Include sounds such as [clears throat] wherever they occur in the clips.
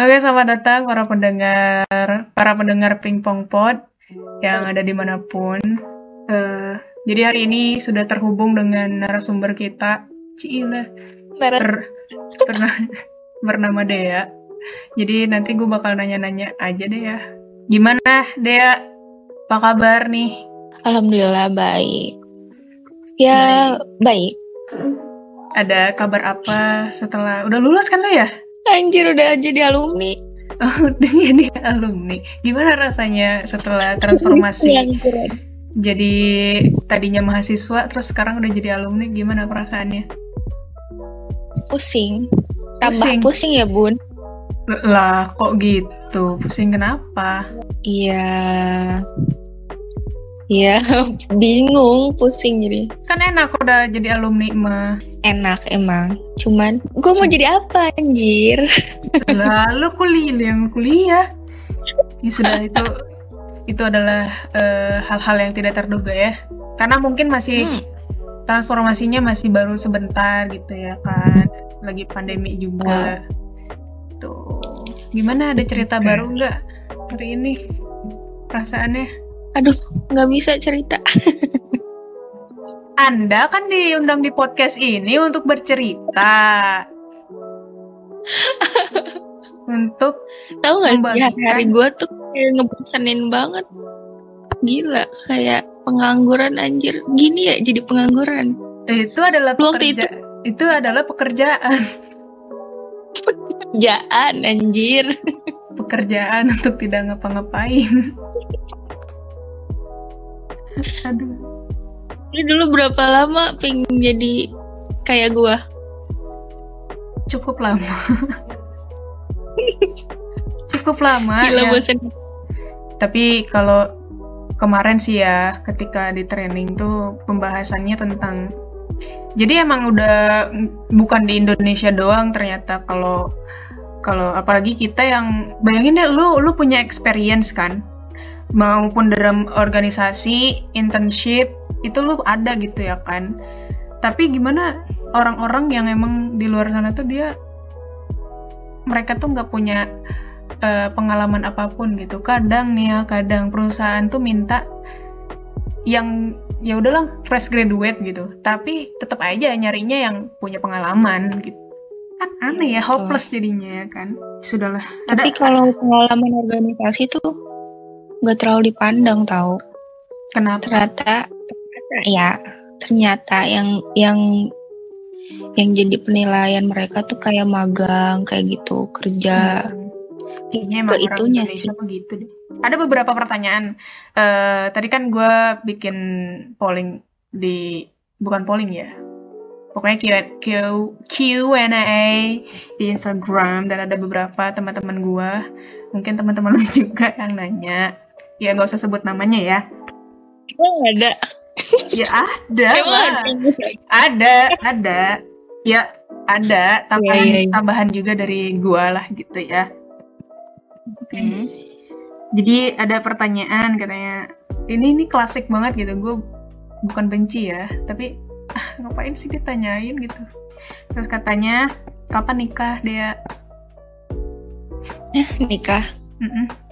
Oke, selamat datang para pendengar, para pendengar Pingpong Pod yang ada di mana pun. Uh, jadi hari ini sudah terhubung dengan narasumber kita, Cila, ber, bernama, bernama Dea. Jadi nanti gue bakal nanya-nanya aja deh ya. Gimana Dea? Apa kabar nih? Alhamdulillah baik. Ya baik. baik. Ada kabar apa setelah udah lulus kan lo ya? Anjir udah jadi alumni. Oh, [laughs] udah jadi alumni. Gimana rasanya setelah transformasi? jadi tadinya mahasiswa terus sekarang udah jadi alumni gimana perasaannya? Pusing. Tambah pusing, pusing ya, Bun. Lah, kok gitu? Pusing kenapa? Iya. Iya, [laughs] bingung, pusing jadi. Kan enak udah jadi alumni mah. Enak emang. Cuman gue mau jadi apa anjir? [laughs] Lalu kuliah yang kuliah. Ya sudah itu itu adalah eh, hal-hal uh, yang tidak terduga ya. Karena mungkin masih hmm. transformasinya masih baru sebentar gitu ya kan. Lagi pandemi juga. Tuh. Gimana ada cerita baru nggak hari ini? Perasaannya? Aduh nggak bisa cerita. [laughs] Anda kan diundang di podcast ini untuk bercerita. Untuk tahu nggak ya, hari gue tuh kayak ngebosenin banget. Gila kayak pengangguran anjir. Gini ya jadi pengangguran. Itu adalah pekerja itu itu adalah pekerjaan. Pekerjaan anjir. Pekerjaan untuk tidak ngapa-ngapain [laughs] aduh. Ini dulu berapa lama pengen jadi kayak gua? Cukup lama. Cukup lama Gila, ya. tapi kalau kemarin sih ya ketika di training tuh pembahasannya tentang jadi emang udah bukan di Indonesia doang ternyata kalau kalau apalagi kita yang bayangin deh lu lu punya experience kan maupun dalam organisasi internship itu lu ada gitu ya kan. Tapi gimana orang-orang yang emang di luar sana tuh dia mereka tuh nggak punya uh, pengalaman apa pun gitu. Kadang nih ya kadang perusahaan tuh minta yang ya udahlah fresh graduate gitu. Tapi tetap aja nyarinya yang punya pengalaman gitu. Kan aneh ya hopeless jadinya ya kan. Sudahlah. Tapi kalau pengalaman organisasi tuh nggak terlalu dipandang tahu kenapa? Ternyata ya? ternyata yang yang yang jadi penilaian mereka tuh kayak magang kayak gitu kerja. Hmm. kayaknya emang ke itunya sih. begitu deh. Ada beberapa pertanyaan. Uh, tadi kan gue bikin polling di bukan polling ya. Pokoknya Q, Q, Q&A di Instagram dan ada beberapa teman-teman gue mungkin teman-teman [laughs] juga yang nanya ya nggak usah sebut namanya ya. Emang ada? Ya ada [laughs] Emang ada ada. Ya ada. Tambahan ya, ya, ya. tambahan juga dari gua lah gitu ya. Hmm. jadi ada pertanyaan katanya. Ini ini klasik banget gitu. Gue bukan benci ya tapi ah, ngapain sih ditanyain gitu? Terus katanya kapan nikah dia eh, nikah? Mm -mm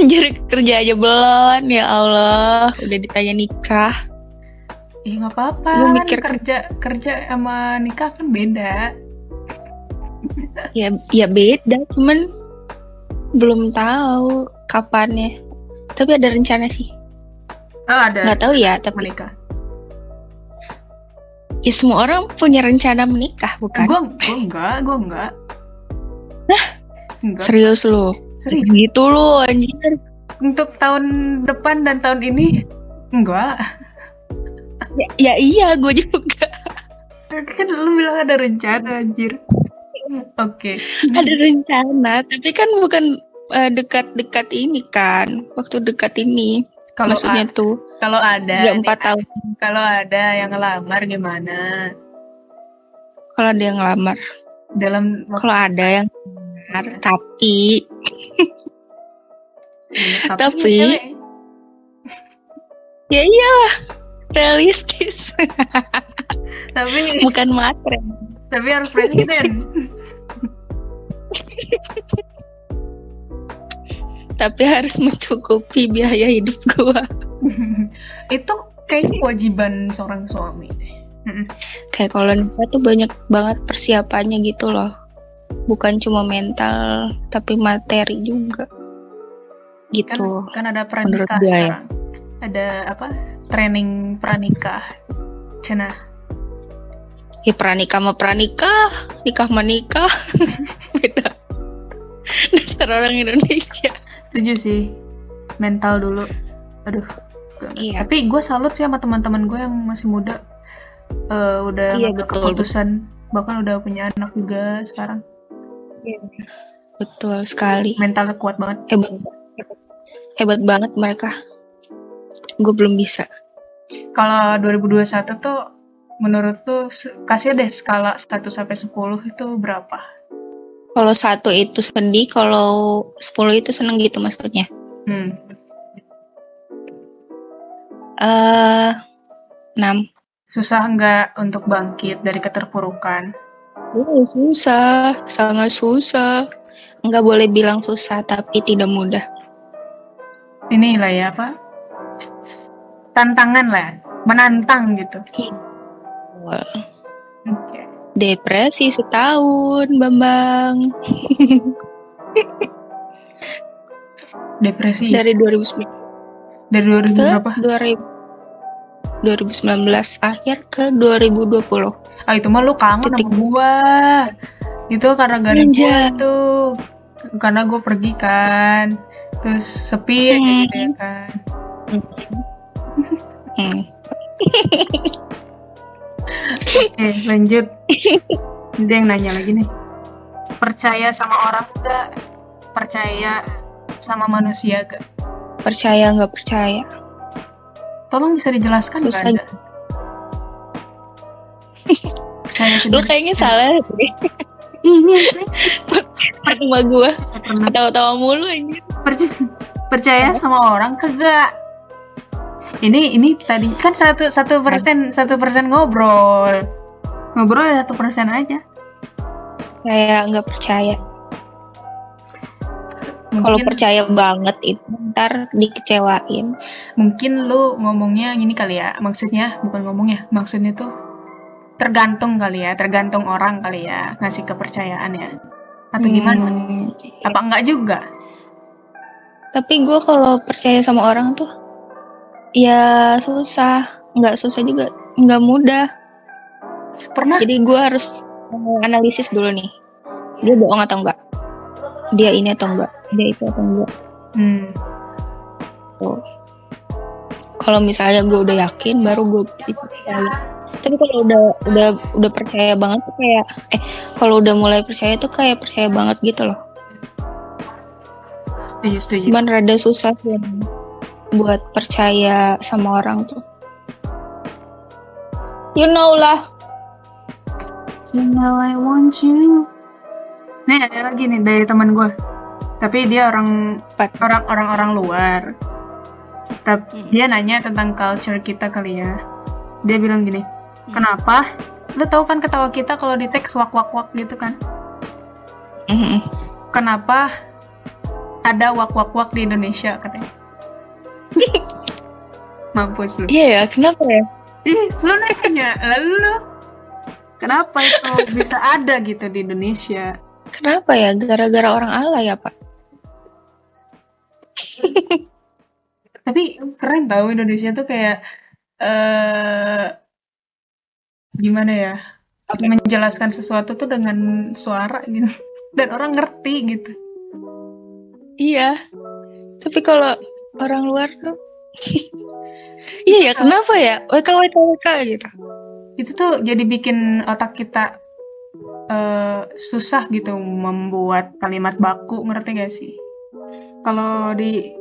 Anjir kerja aja belum ya Allah udah ditanya nikah. Ih nggak apa-apa. Gue mikir kerja kerja sama nikah kan beda. ya ya beda cuman belum tahu kapannya. Tapi ada rencana sih. Oh ada. Nggak tahu ya tapi menikah. Ya semua orang punya rencana menikah bukan? Gue gue enggak gue enggak. Nah enggak. serius lu? Serius? Gitu loh anjir. Untuk tahun depan dan tahun ini enggak. Ya, ya iya, gue juga. Kan lu bilang ada rencana anjir. Oke. Okay. Ada rencana, tapi kan bukan uh, dekat-dekat ini kan. Waktu dekat ini. Kalau maksudnya tuh. Kalau ada. Ya empat tahun. Kalau ada yang ngelamar gimana? Kalau ada yang ngelamar. Dalam. Kalau ada yang ngelamar, tapi Iya, tapi, [laughs] ya iyalah realistis [laughs] tapi bukan matre tapi harus presiden [laughs] Tapi harus mencukupi biaya hidup gua. itu kayak kewajiban seorang suami. Kayak kalau nikah tuh banyak banget persiapannya gitu loh. Bukan cuma mental, tapi materi juga. Kan Gitu. kan ada Menurut pranikah dia ya. sekarang ada apa training pranikah cina Ya pranikah sama pranikah, nikah sama nikah. [laughs] Beda. Dasar orang Indonesia. setuju sih mental dulu aduh Iya. tapi gue salut sih sama teman-teman gue yang masih muda Eh, udah Iya, betul, keputusan bahkan udah punya anak juga sekarang Betul sekali. mentalnya kuat banget Hebat. Hebat banget mereka. Gue belum bisa. kalau 2021 tuh menurut tuh kasih deh skala 1 sampai 10 itu berapa Kalau satu itu sedih, kalau 10 itu seneng gitu maksudnya. hmm. Eh, 6. susah nggak untuk bangkit dari keterpurukan Oh, susah, sangat susah. Nggak boleh bilang susah, tapi tidak mudah. Ini lah ya apa? Tantangan lah menantang gitu. Depresi setahun, Bambang. [laughs] depresi. Dari 2009 dari 2000 ke berapa? 2000 2019 akhir ke 2020. ah itu mah lu kangen Titik. sama gua. Itu karena gak ada gua tuh karena gue pergi kan terus sepi aja gitu ya kan Hmm. oke [laughs] lanjut ada yang nanya lagi nih percaya sama orang gak percaya sama manusia gak Percaya nggak percaya? tolong bisa dijelaskan nggak. Anda? percaya Lu kayaknya salah deh. Sama gua. Saya pernah. Ketawa-tawa mulu aja. percaya, percaya sama orang kagak? Ini ini tadi kan satu satu persen satu persen ngobrol. Ngobrol ya satu persen aja. Kayak nggak percaya. Kalau percaya banget itu ntar dikecewain. mungkin lu ngomongnya gini kali ya. Maksudnya bukan ngomongnya maksudnya tuh tergantung kali ya tergantung orang kali ya ngasih kepercayaan ya atau gimana Hmm, apa enggak juga Tapi gue kalau percaya sama orang tuh ya susah, nggak susah juga, nggak mudah. pernah Jadi gue harus analisis dulu nih. Dia bohong atau enggak? Dia ini atau enggak? Dia itu atau enggak? hmm, Tuh. Kalau misalnya gue udah yakin, baru gue percaya. Tapi kalau udah udah udah percaya banget tuh kayak eh kalau udah mulai percaya tuh kayak percaya banget gitu loh. setuju setuju Cuman rada susah sih buat percaya sama orang tuh. You know lah. You know I want you. Nih ada lagi nih dari teman gue. Tapi dia orang orang orang orang luar. Tapi Hmm. dia nanya tentang culture kita kali ya. Dia bilang gini, kenapa? Lu tahu kan ketawa kita kalau di teks wak wak wak gitu kan? Mhm. Kenapa ada wak wak wak di Indonesia katanya? [laughs] Mampus lu. Iya ya, kenapa ya? Ih, lu nanya, lalu lu kenapa itu bisa ada gitu di Indonesia? Kenapa ya? Gara-gara orang alay ya, Pak? [laughs] Tapi keren tahu Indonesia tuh kayak eh gimana ya? Menjelaskan sesuatu tuh dengan suara gitu. Dan orang ngerti gitu. Iya. Tapi kalau orang luar tuh [laughs] Iya ya, kenapa ya? WK WK WK gitu. Itu tuh jadi bikin otak kita eh susah gitu membuat kalimat baku, ngerti gak sih? Kalau di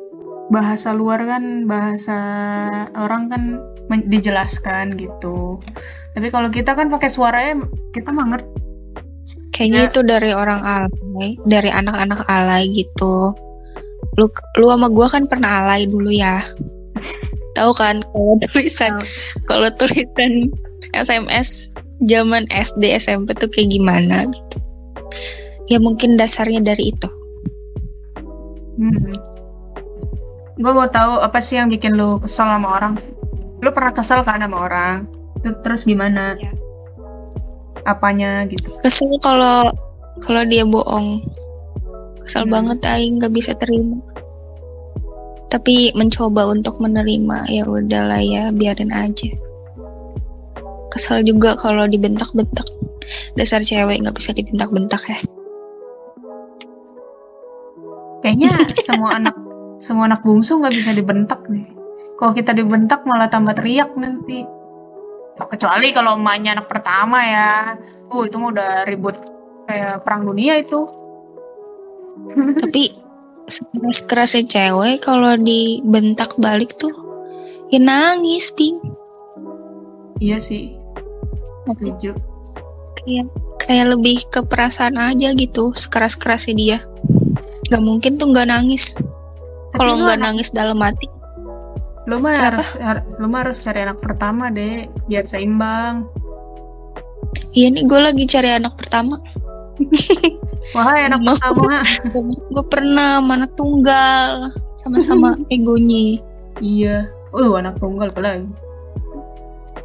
bahasa luar kan bahasa orang kan dijelaskan gitu. Tapi kalau kita kan pakai suaranya kita mah ngerti. Kayaknya Ya. itu dari orang alay, dari anak-anak alay gitu. Lu lu sama gua kan pernah alay dulu ya. [laughs] Tahu kan kalau tulisan kalau tulisan SMS zaman SD SMP tuh kayak gimana gitu. ya mungkin dasarnya dari itu Hmm. Gue mau tahu apa sih yang bikin lu kesel sama orang? Lu pernah kesel kan sama orang? Itu terus gimana? Ya. Apanya gitu? kesel kalau kalau dia bohong kesel Hmm. banget aing nggak bisa terima tapi mencoba untuk menerima ya udahlah ya biarin aja kesel juga kalau dibentak-bentak dasar cewek nggak bisa dibentak-bentak ya Kayaknya semua anak semua anak bungsu nggak bisa dibentak nih. Kalau kita dibentak malah tambah teriak nanti. Kecuali kalau emaknya anak pertama ya. Oh itu mah udah ribut kayak perang dunia itu. [laughs] tapi sekeras kerasnya cewek kalau dibentak balik tuh ya nangis ping Iya sih. Setuju. kayak kayak lebih ke perasaan aja gitu sekeras kerasnya dia nggak mungkin tuh nggak nangis kalau nggak nangis dalam hati Lu mah harus har- lu mah harus cari anak pertama deh biar seimbang. iya nih gue lagi cari anak pertama [laughs] Wah anak pertama. [laughs] gue pernah sama [laughs] anak tunggal sama-sama egonya iya. Uh anak tunggal lagi?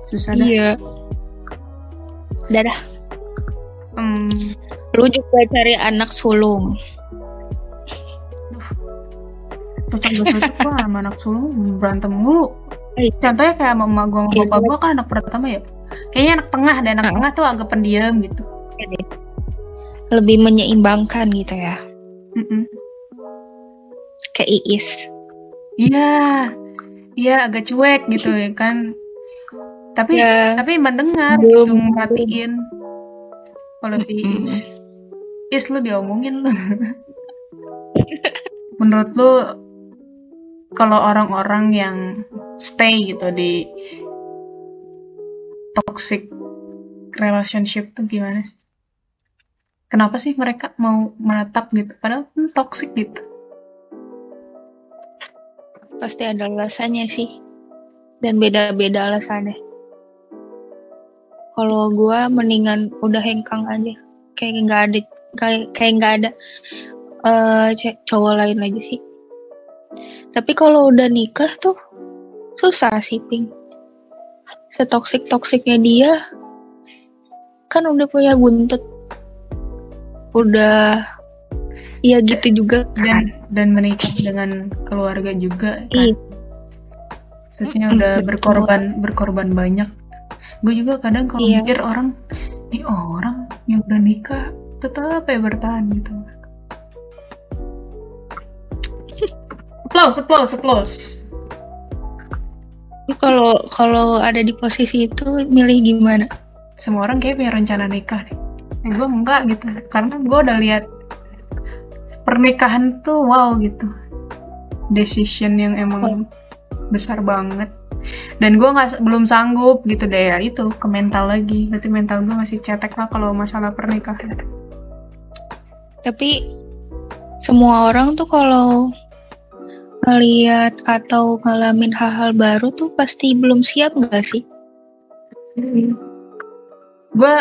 Susah dah. iya dadah Hmm, lu juga cari anak sulung cocok gak cocok gua sama anak sulung berantem mulu. Eh. Contohnya kayak mama gua sama Iya, bapak gua- gua kan anak pertama ya. Kayaknya anak tengah deh, anak tengah tuh agak pendiam gitu. lebih menyeimbangkan gitu ya Mm-mm. kayak Iis Iya, iya agak cuek gitu ya kan. Tapi ya tapi mendengar Belum. gitu merhatiin. Kalau si Mm-mm. Is, Is lu diomongin lu. [laughs] Menurut lu kalau orang-orang yang stay gitu di toxic relationship tuh gimana sih? Kenapa sih mereka mau menetap gitu? Padahal hmm, toxic gitu. pasti ada alasannya sih dan beda-beda alasannya kalau gua mendingan udah hengkang aja kayak nggak ada kayak kayak nggak ada ce- cowok lain lagi sih tapi kalau udah nikah tuh susah sih ping setoksik toksiknya dia kan udah punya buntut udah ya gitu juga kan dan dan menikah dengan keluarga juga kan. Iya. Maksudnya udah betul. berkorban berkorban banyak. Gue juga kadang kalau Iya. mikir orang ini orang yang udah nikah tetap ya bertahan gitu. Applause, applause, applause. Kalau kalau ada di posisi itu milih gimana? Semua orang kayak punya rencana nikah nih. Eh, gue enggak gitu. Karena gue udah lihat pernikahan tuh wow gitu. Decision yang emang besar banget. Dan gue nggak belum sanggup gitu deh ya itu ke mental lagi. Berarti mental gue masih cetek lah kalau masalah pernikahan. Tapi semua orang tuh kalau ngeliat atau ngalamin hal-hal baru tuh pasti belum siap nggak sih? Gue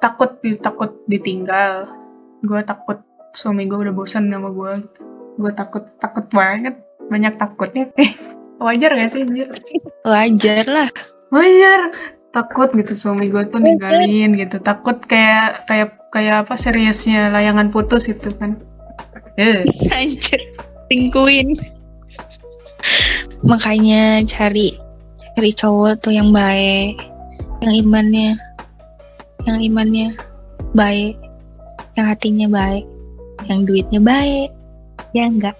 takut takut ditinggal. Gue takut suami gue udah bosan sama gue. Gue takut takut banget. Banyak takutnya. Eh, wajar gak sih? Wajar lah. wajar takut gitu suami gue tuh ninggalin gitu takut kayak kayak kayak apa seriusnya layangan putus itu kan eh [laughs] Anjir, tingkuin. Makanya cari cari cowok tuh yang baik, yang imannya yang imannya baik, yang hatinya baik, yang duitnya baik. Ya enggak?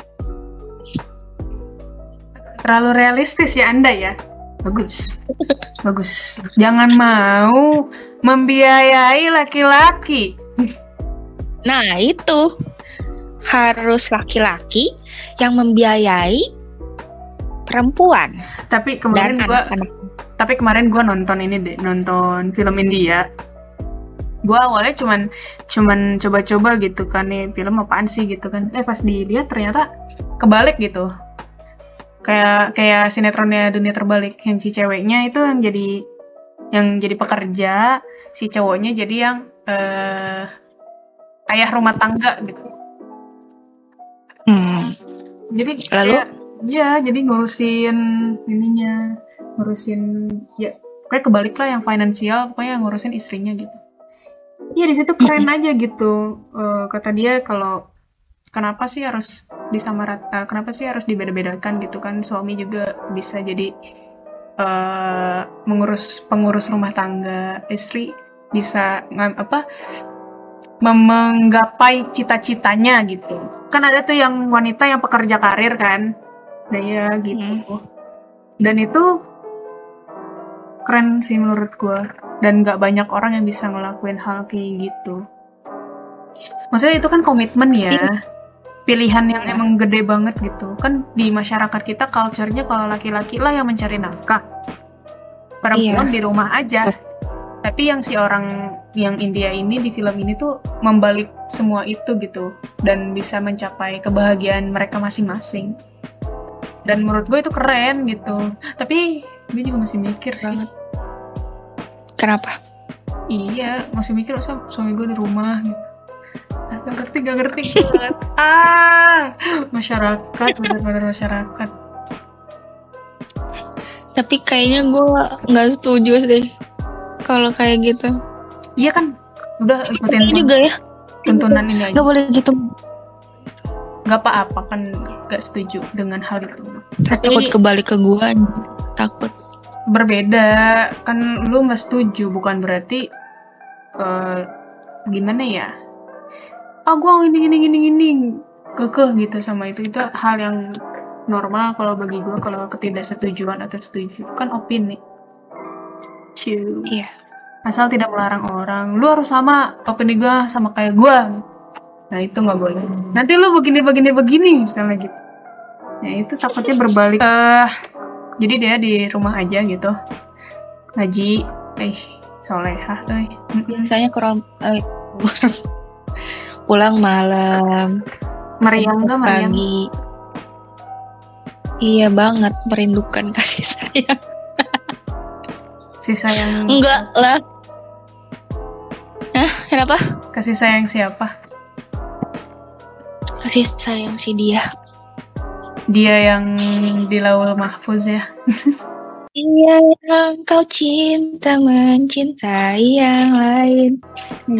terlalu realistis ya anda ya bagus bagus jangan mau membiayai laki-laki Nah, itu harus laki-laki yang membiayai perempuan tapi kemarin gue tapi kemarin gue nonton ini deh nonton film India. Gue awalnya cuman cuman coba-coba gitu kan nih film apaan sih gitu kan. Eh pas dilihat ternyata kebalik gitu. Kayak kayak sinetronnya dunia terbalik yang si ceweknya itu yang jadi yang jadi pekerja si cowoknya jadi yang eh ayah rumah tangga gitu. Jadi Lalu? kayak, ya jadi ngurusin ininya ngurusin ya kayak kebalik lah yang finansial pokoknya yang ngurusin istrinya gitu. Iya di situ keren aja gitu. Eh, kata dia kalau kenapa sih harus disamarat eh, kenapa sih harus dibeda-bedakan gitu kan? Suami juga bisa jadi eh mengurus pengurus rumah tangga istri bisa apa menggapai cita-citanya gitu. Kan ada tuh yang wanita yang pekerja karir kan? Nah ya gitu. Dan itu keren sih menurut gua. Dan nggak banyak orang yang bisa ngelakuin hal kayak gitu. Maksudnya itu kan komitmen ya. Pilihan yang Iya. emang gede banget gitu. Kan di masyarakat kita culture-nya kalau laki-laki lah yang mencari nafkah. Perempuan di rumah aja. Tapi yang si orang yang India ini di film ini tuh membalik semua itu gitu dan bisa mencapai kebahagiaan mereka masing-masing. Dan menurut gue itu keren gitu. Tapi gue juga masih mikir sih. Banget. Kenapa? iya masih mikir masa suami gue di rumah? Gitu. Ah, gak ngerti gak ngerti. Banget [laughs] ah masyarakat benar-benar masyarakat. Tapi kayaknya gue nggak setuju sih kalau kayak gitu. Iya kan? Udah Ini ikutin juga ya, tuntunan ini aja. Nggak boleh gitu. nggak apa-apa kan gak setuju dengan hal itu. Takut kebalik ke gue, takut. berbeda. Kan lu nggak setuju bukan berarti eh, gimana ya? Ah gua gini gini gini gini kekeh gitu sama itu. Itu hal yang normal kalau bagi gua kalau ketidaksetujuan atau setuju. Kan opini. Ciu. Iya. Asal tidak melarang orang. Lu harus sama opini gua sama kayak gua. Nah itu nggak boleh. Nanti lu begini begini begini misalnya gitu. Ya itu takutnya berbalik. Eh jadi dia di rumah aja gitu. Ngaji eh solehah eh Mm-mm. Biasanya kurang eh, [laughs] pulang malam, meriam gak pagi. Iya banget merindukan kasih sayang. kasih sayang. Enggak lah. Kenapa? kasih sayang siapa Kasih sayang si dia. dia yang di laul mahfuz ya [laughs] Iya yang kau cinta mencintai yang lain.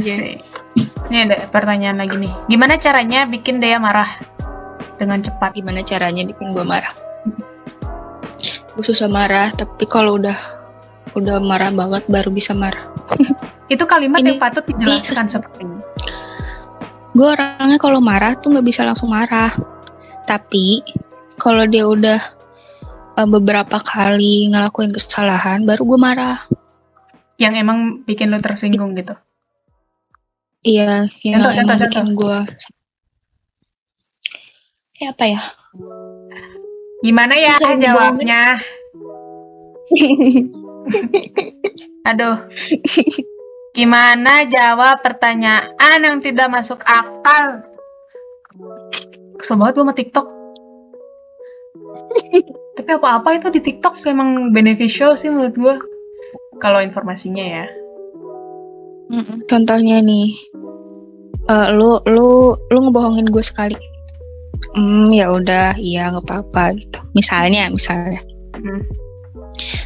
Asik. Ini ada pertanyaan lagi nih. Gimana caranya bikin Dea marah dengan cepat? Gimana caranya bikin gue marah? Gue susah marah, tapi kalau udah udah marah banget baru bisa marah. [laughs] Itu kalimat Ini- yang patut dijelaskan ini- sepertinya. Gue orangnya kalau marah tuh nggak bisa langsung marah. Tapi kalau dia udah eh, beberapa kali ngelakuin kesalahan, baru gue marah. Yang emang bikin lo tersinggung gitu. Iya, yang Contoh, emang contoh, bikin gue. Ya apa ya? Gimana ya jawabnya? [laughs] Aduh. Gimana jawab pertanyaan yang tidak masuk akal? Kesel banget gue sama TikTok. Tapi apa-apa itu di TikTok emang beneficial sih menurut gue. Kalau informasinya ya. Contohnya nih, eh, lu lu lu ngebohongin gue sekali. Hmm, ya udah, iya nggak apa-apa gitu. Misalnya, misalnya. Hmm.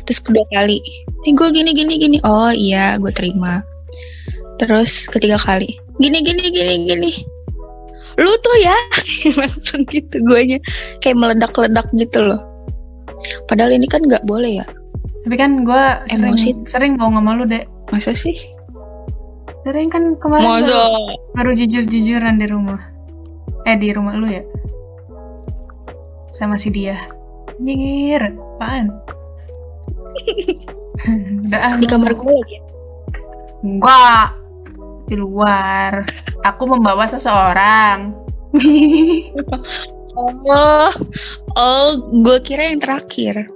Terus kedua kali, eh gue gini gini gini. Oh iya, gue terima. Terus ketiga kali, gini gini gini gini. Lu tuh ya, [laughs] langsung gitu guanya kayak meledak-ledak gitu loh. Padahal ini kan nggak boleh ya. Tapi kan gue sering, Emosi. sering bohong sama lu, Dek. Masa sih? Sering kan kemarin baru, baru jujur-jujuran di rumah. Eh, di rumah lu ya? Sama si dia. Nyingir, apaan? Udah ah, Di kamar gue lagi. Enggak. Di luar. Aku membawa seseorang. [laughs] Oh, oh, gue kira yang terakhir.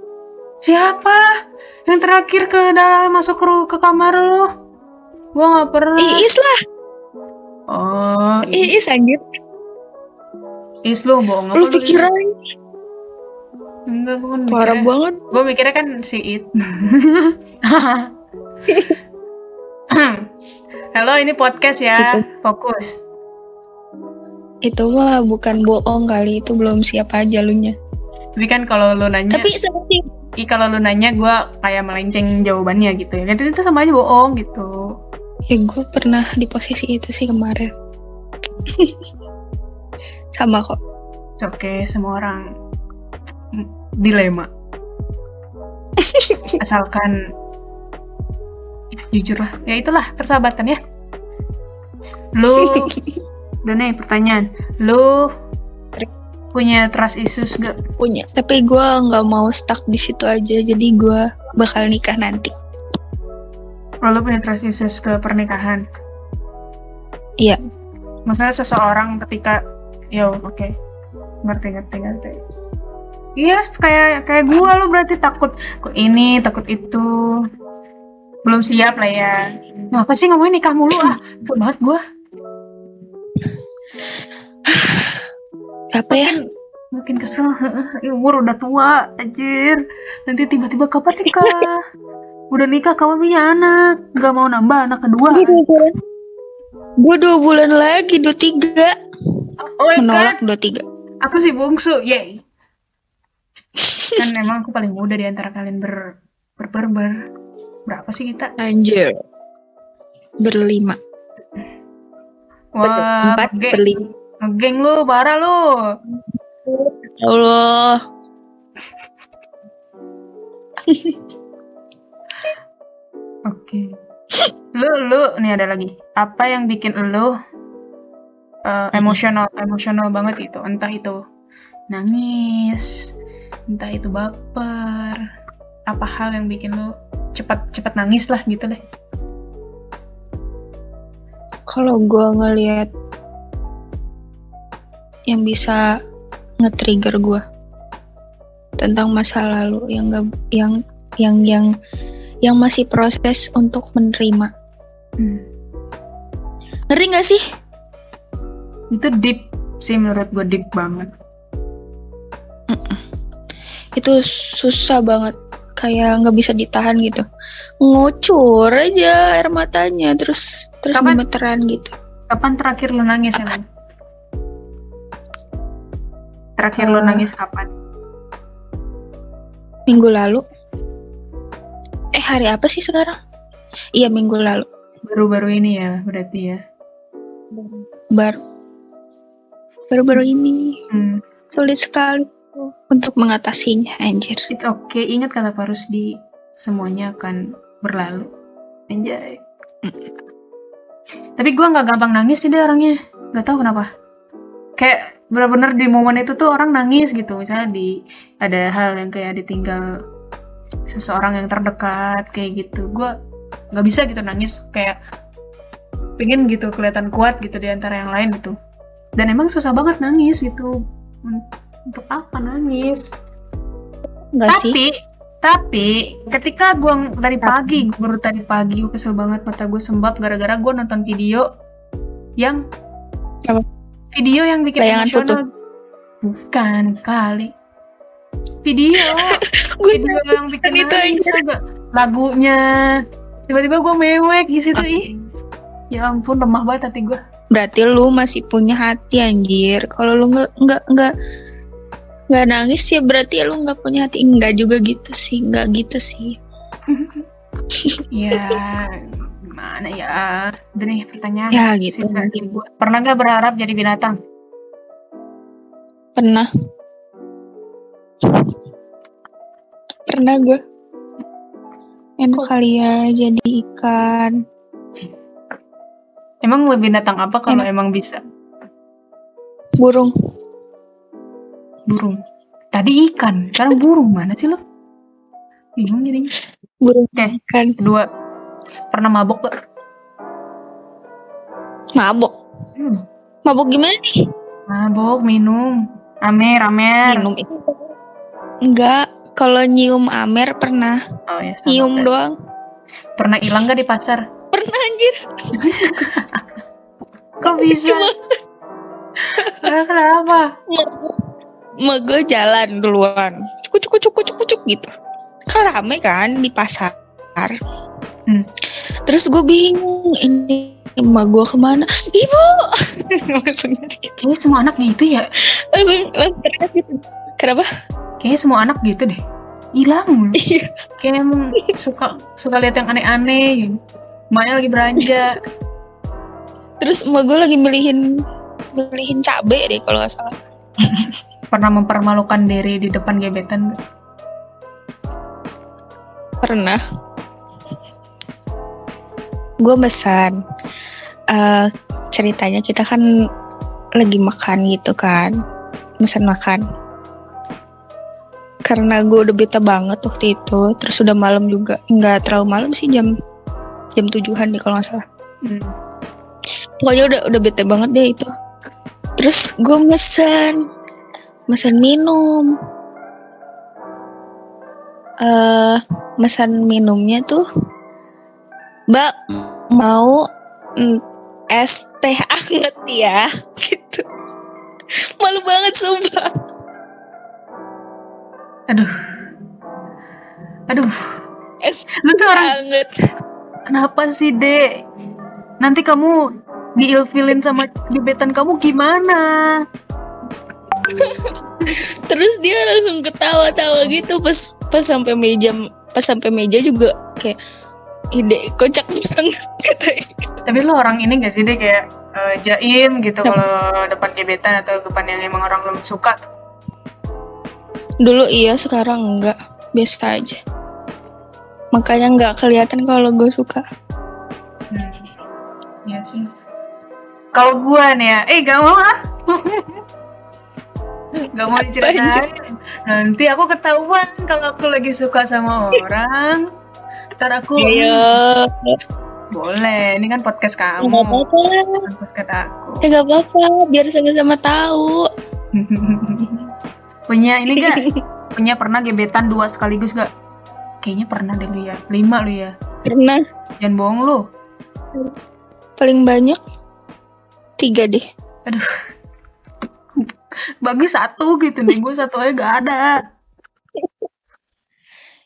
Siapa? Yang terakhir ke dalam masuk ke, ke kamar lu? Gua nggak pernah. Iis lah, Oh, Iis anjir. Is lu bohong apa Lu pikiran Enggak, gue kan parah mikirnya- banget. Gue mikirnya kan si It. [laughs] [clears throat] Halo, ini podcast ya. Fokus. itu mah bukan bohong kali itu belum siap aja lu nya Tapi kan kalau lu nanya, tapi seperti Ih, kalau lu nanya gue kayak melenceng jawabannya gitu ya. Nanti itu sama aja bohong gitu. ya gue pernah di posisi itu sih kemarin [laughs] sama kok It's okay, semua orang dilema. [laughs] Asalkan ya, jujur lah. Ya itulah persahabatan ya. Lu, [laughs] dan nih pertanyaan. Lu punya trust issues gak? punya tapi gue nggak mau stuck di situ aja jadi gue bakal nikah nanti Oh, lu punya trust issues ke pernikahan? iya Maksudnya seseorang ketika, yo oke, ngerti ngerti ngerti. Iya, kayak kayak gua lo berarti takut kok ini, takut itu. Belum siap lah ya. Ngapa sih ngomongin nikah mulu ah? Kesel banget gua. apa ya Makin, kesel. Umur udah tua, anjir. Nanti tiba-tiba kapan nikah? Udah nikah kamu punya anak, nggak mau nambah anak kedua. gue dua bulan gue dua bulan lagi dua tiga Oh menolak God, dua tiga aku sih bungsu, yay. Kan emang aku paling muda di antara kalian ber ber ber, ber- berapa sih kita? anjir berlima Wah, empat ngegeng, berlima ngegeng lu, parah lu. Allah [laughs] Oke. Lu lu nih ada lagi. Apa yang bikin lu uh, emosional emosional banget itu? Entah itu nangis, entah itu baper. Apa hal yang bikin lu cepat cepat nangis lah gitu deh. kalau gue ngelihat yang bisa nge-trigger gue tentang masa lalu yang gak, yang yang yang yang masih proses untuk menerima Hmm. ngeri gak sih Itu deep sih menurut gue deep banget. Itu susah banget kayak nggak bisa ditahan gitu ngucur aja air matanya terus terus Kapan? gemeteran gitu Kapan terakhir lu nangis emang? Terakhir lu Eh. nangis kapan? minggu lalu eh hari apa sih sekarang iya minggu lalu Baru-baru ini ya berarti ya. baru baru-baru ini Hmm. sulit sekali untuk mengatasinya anjir It's okay. Ingat kata Pak Rusdi, semuanya akan berlalu. Anjay. Tapi gue nggak gampang nangis sih deh orangnya. Gak tahu kenapa. Kayak bener-bener di momen itu tuh orang nangis gitu. Misalnya di ada hal yang kayak ditinggal seseorang yang terdekat kayak gitu. Gue nggak bisa gitu nangis kayak pengen gitu kelihatan kuat gitu di antara yang lain gitu. Dan emang susah banget nangis gitu. Un- Untuk apa nangis? enggak sih. tapi tapi ketika gua tadi pagi baru tadi pagi gua kesel banget mata gue sembab gara-gara gua nonton video yang Apa? video yang bikin Layangan emosional. bukan kali. Video. [laughs] Gue video yang bikin itu nangis agak lagunya. Tiba-tiba gua mewek di situ. Ih ya ampun lemah banget hati gua. Berarti lu masih punya hati anjir. Kalau lu nggak nggak nggak nggak nangis ya berarti lu nggak punya hati. Enggak juga gitu sih nggak gitu sih. [laughs] Ya gimana ya? Udah nih pertanyaan ya gitu pernah nggak berharap jadi binatang? Pernah. Pernah gue enak kali ya jadi ikan. Emang mau binatang apa kalau emang bisa? burung Burung. Tadi ikan, sekarang burung mana sih lo? Bingung jadinya. burung Oke, ikan kedua. Pernah mabok gak? mabok Hmm. mabok gimana nih Mabok, minum. Amer, amer. minum itu enggak kalau nyium amer pernah Oh ya, sama nyium kayak- doang Pernah hilang gak di pasar? pernah anjir [laughs] Kok bisa? cuma Kenapa? Gue jalan duluan cukup cukup cukup cukup cukup gitu kan rame kan di pasar Hmm. terus gue bingung ini emak gue ke mana ibu [laughs] langsung gitu. Kayaknya semua anak gitu ya. langsung langsung teriak gitu kenapa Kayaknya semua anak gitu deh. Hilang iya Kayak emang suka suka lihat yang aneh-aneh. Maknya lagi belanja. terus emak gue lagi milihin milihin cabe deh kalau nggak salah [laughs] Pernah mempermalukan diri di depan gebetan? Pernah. Gue pesan Eh ceritanya kita kan lagi makan gitu kan. Pesan makan. Karena gue udah beta banget waktu itu terus udah malam juga. Nggak terlalu malam sih jam jam tujuhan deh kalau nggak salah. Hmm. pokoknya udah udah bete banget deh itu. Terus gue mesen mesen minum eh mesen minumnya tuh mbak mau mm, es teh anget ya [laughs] gitu malu banget sumpah Aduh. Aduh. es Lu tuh orang anget kenapa sih, Dek? Nanti kamu diilfilin sama gebetan kamu gimana? [laughs] terus dia langsung ketawa-tawa gitu pas pas sampai meja pas sampai meja juga kayak ide kocak banget [laughs] Tapi lu orang ini gak sih, Dek? Kayak eh, jaim gitu kalau depan gebetan atau depan yang emang orang lu suka. dulu iya sekarang enggak biasa aja makanya nggak kelihatan kalau gue suka Hmm. Iya sih. Kalau gua nih ya, eh gak mau ah. [laughs] [laughs] gak mau diceritain. Nanti aku ketahuan kalau aku lagi suka sama orang. Ntar aku iya boleh. Ini kan podcast kamu. nggak apa-apa podcast aku. ya nggak apa-apa biar sama-sama tahu [laughs] Punya ini gak? [laughs] Punya pernah gebetan dua sekaligus gak? Kayaknya pernah deh lu ya. Lima lu ya. pernah Jangan bohong lu. paling banyak tiga deh Aduh. Bagi satu gitu nih. Gue satu aja gak ada.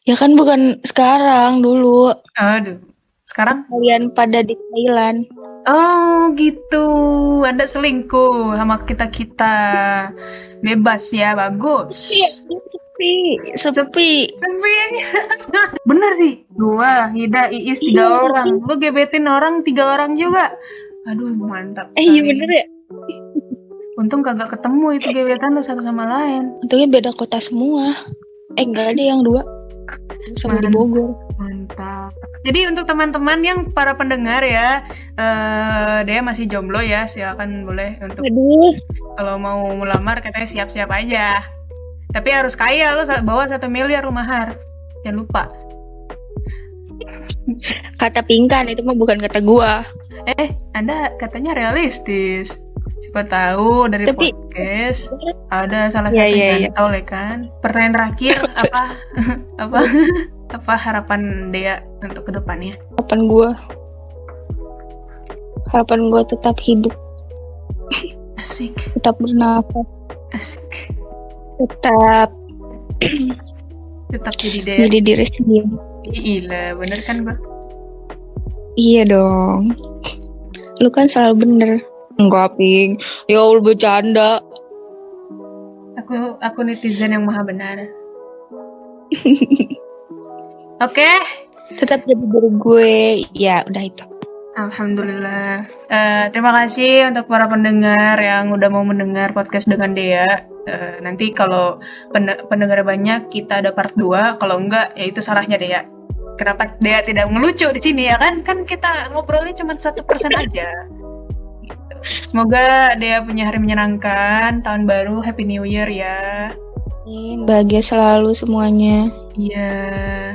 ya kan bukan sekarang dulu Aduh. Sekarang? kalian pada di Thailand Oh gitu. Anda selingkuh sama kita-kita. Bebas ya, bagus. iya sepi sepi Sepi. [laughs] Bener sih. Gua, Hida, Iis, tiga Iya. orang. Lu gebetin orang tiga orang juga. Aduh, mantap. eh iya bener ya Untung kagak ketemu itu gebetan lu satu sama lain. untungnya beda kota semua eh enggak ada yang dua sama di Mana? Bogor Mantap. Jadi untuk teman-teman yang para pendengar ya, eh dia masih jomblo ya, silakan boleh untuk aduh kalau mau melamar katanya siap-siap aja. Tapi harus kaya lo bawa satu miliar rumah har. Jangan lupa. kata pingkan itu mah bukan kata gua Eh, Anda katanya realistis. Siapa tahu dari Tapi- podcast ada salah Iya, satu iya, yang iya. tahu ya kan. Pertanyaan terakhir [laughs] apa [laughs] apa apa harapan Dea untuk ke depannya? harapan gua harapan gua tetap hidup Asik, tetap bernafas asik. tetap [clears throat] Tetap jadi Dea. jadi diri sendiri Gila, bener kan gua? iya dong lu kan selalu bener enggak ping ya Allah bercanda Aku aku netizen yang maha benar. [laughs] Oke, tetap jadi diri gue ya udah itu Alhamdulillah. Eh, terima kasih untuk para pendengar yang udah mau mendengar podcast dengan Dea. Eh, nanti kalau pen- pendengar banyak, kita ada part 2. Kalau enggak, ya itu salahnya Dea. Kenapa Dea tidak ngelucu di sini ya kan? Kan kita ngobrolnya cuma satu persen aja. Semoga Dea punya hari menyenangkan, tahun baru, Happy New Year ya. Amin. bahagia selalu semuanya Iya.